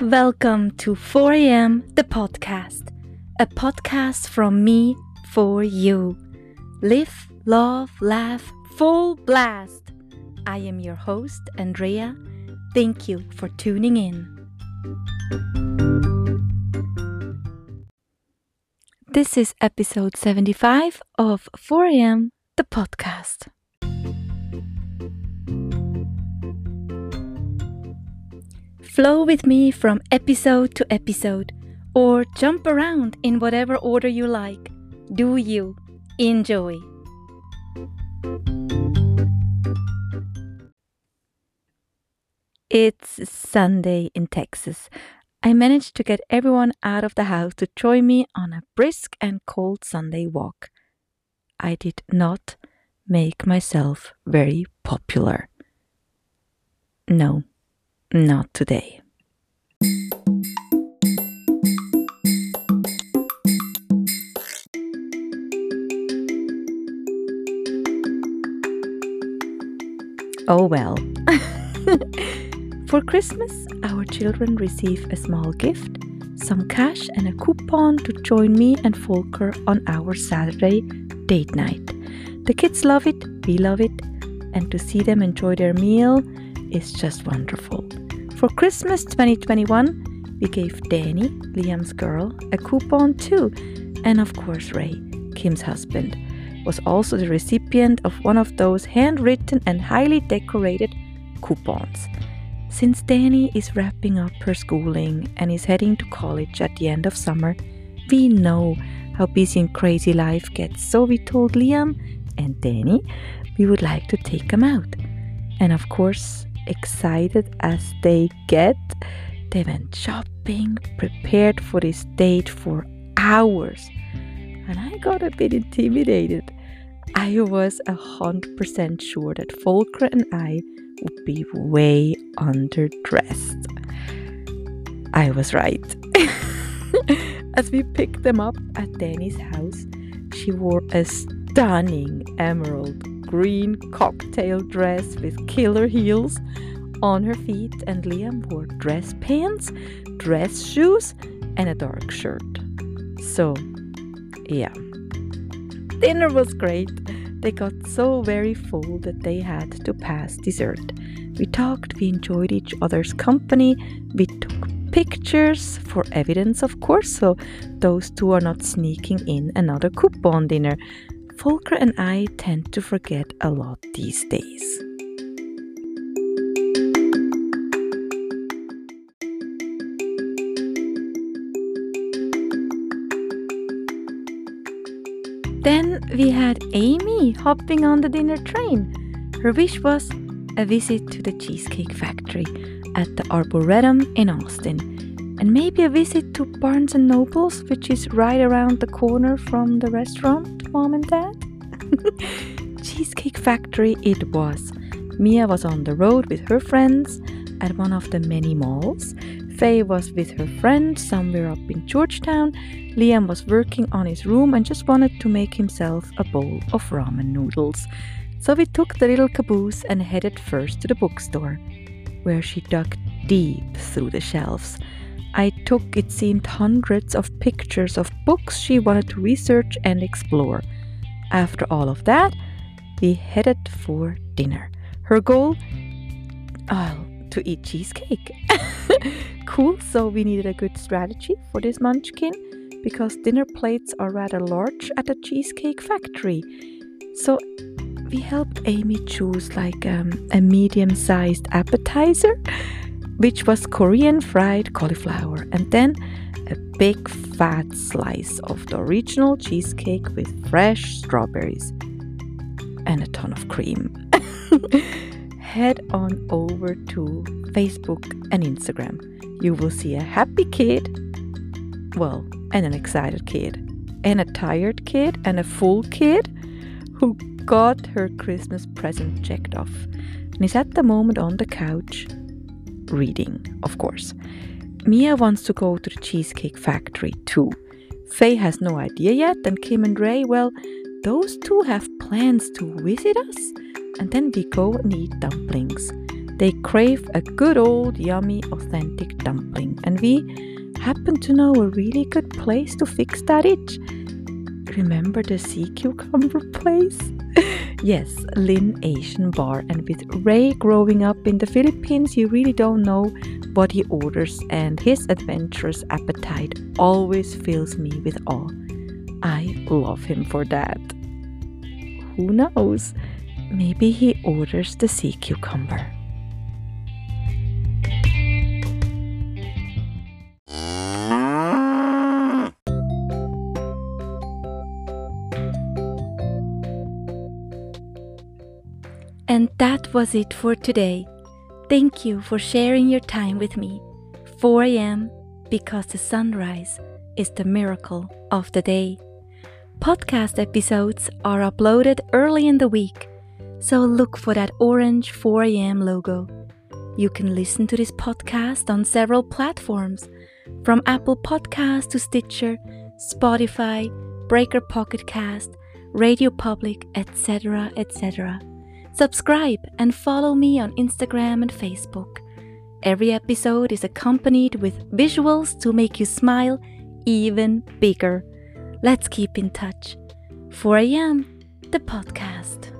Welcome to 4am, the podcast, a podcast from me for you. Live, love, laugh, full blast. I am your host, Andrea. Thank you for tuning in. This is episode 75 of 4am, the podcast. Flow with me from episode to episode, or jump around in whatever order you like. Do you enjoy? It's Sunday in Texas. I managed to get everyone out of the house to join me on a brisk and cold Sunday walk. I did not make myself very popular. No, not today. Oh well. For Christmas, our children receive a small gift, some cash, and a coupon to join me and Volker on our Saturday date night. The kids love it, we love it, and to see them enjoy their meal is just wonderful. For Christmas 2021, we gave Danny, Liam's girl, a coupon too, and of course, Ray, Kim's husband, was also the recipient of one of those handwritten and highly decorated coupons. Since Danny is wrapping up her schooling and is heading to college at the end of summer, we know how busy and crazy life gets, so we told Liam and Danny we would like to take them out. And of course, excited as they get, they went shopping, prepared for this date for hours. And I got a bit intimidated. I was a hundred percent sure that Volker and I would be way underdressed. I was right. As we picked them up at Danny's house, she wore a stunning emerald green cocktail dress with killer heels on her feet, and Liam wore dress pants, dress shoes, and a dark shirt. So, yeah. Dinner was great. They got so very full that they had to pass dessert. We talked, we enjoyed each other's company, we took pictures for evidence, of course, so those two are not sneaking in another coupon dinner. Volker and I tend to forget a lot these days. Then we had Amy hopping on the dinner train. Her wish was a visit to the Cheesecake Factory at the Arboretum in Austin, and maybe a visit to Barnes and Nobles, which is right around the corner from the restaurant, Mom and Dad. Cheesecake Factory it was. Mia was on the road with her friends at one of the many malls. Faye was with her friend somewhere up in Georgetown. Liam was working on his room and just wanted to make himself a bowl of ramen noodles. So we took the little caboose and headed first to the bookstore, where she dug deep through the shelves. I took, it seemed, hundreds of pictures of books she wanted to research and explore. After all of that, we headed for dinner. Her goal? Oh, to eat cheesecake. cool, so we needed a good strategy for this munchkin because dinner plates are rather large at the Cheesecake Factory. So we helped Amy choose like um, a medium sized appetizer, which was Korean fried cauliflower, and then a big fat slice of the original cheesecake with fresh strawberries and a ton of cream. Head on over to Facebook and Instagram. You will see a happy kid, well, and an excited kid, and a tired kid, and a full kid who got her Christmas present checked off and is at the moment on the couch reading, of course. Mia wants to go to the Cheesecake Factory too. Faye has no idea yet, and Kim and Ray, well, those two have plans to visit us, and then we go and eat dumplings. They crave a good old, yummy, authentic dumpling, and we happen to know a really good place to fix that itch. Remember the sea cucumber place? Yes, Lin Asian Bar. And with Ray growing up in the Philippines, you really don't know what he orders, and his adventurous appetite always fills me with awe. I love him for that. Who knows? Maybe he orders the sea cucumber. And that was it for today. Thank you for sharing your time with me. 4 a.m. because the sunrise is the miracle of the day. Podcast episodes are uploaded early in the week, so look for that orange 4 a.m. logo. You can listen to this podcast on several platforms, from Apple Podcast to Stitcher, Spotify, Breaker Pocket Cast, Radio Public, etc., etc. Subscribe and follow me on Instagram and Facebook. Every episode is accompanied with visuals to make you smile even bigger. Let's keep in touch. 4 a.m. the podcast.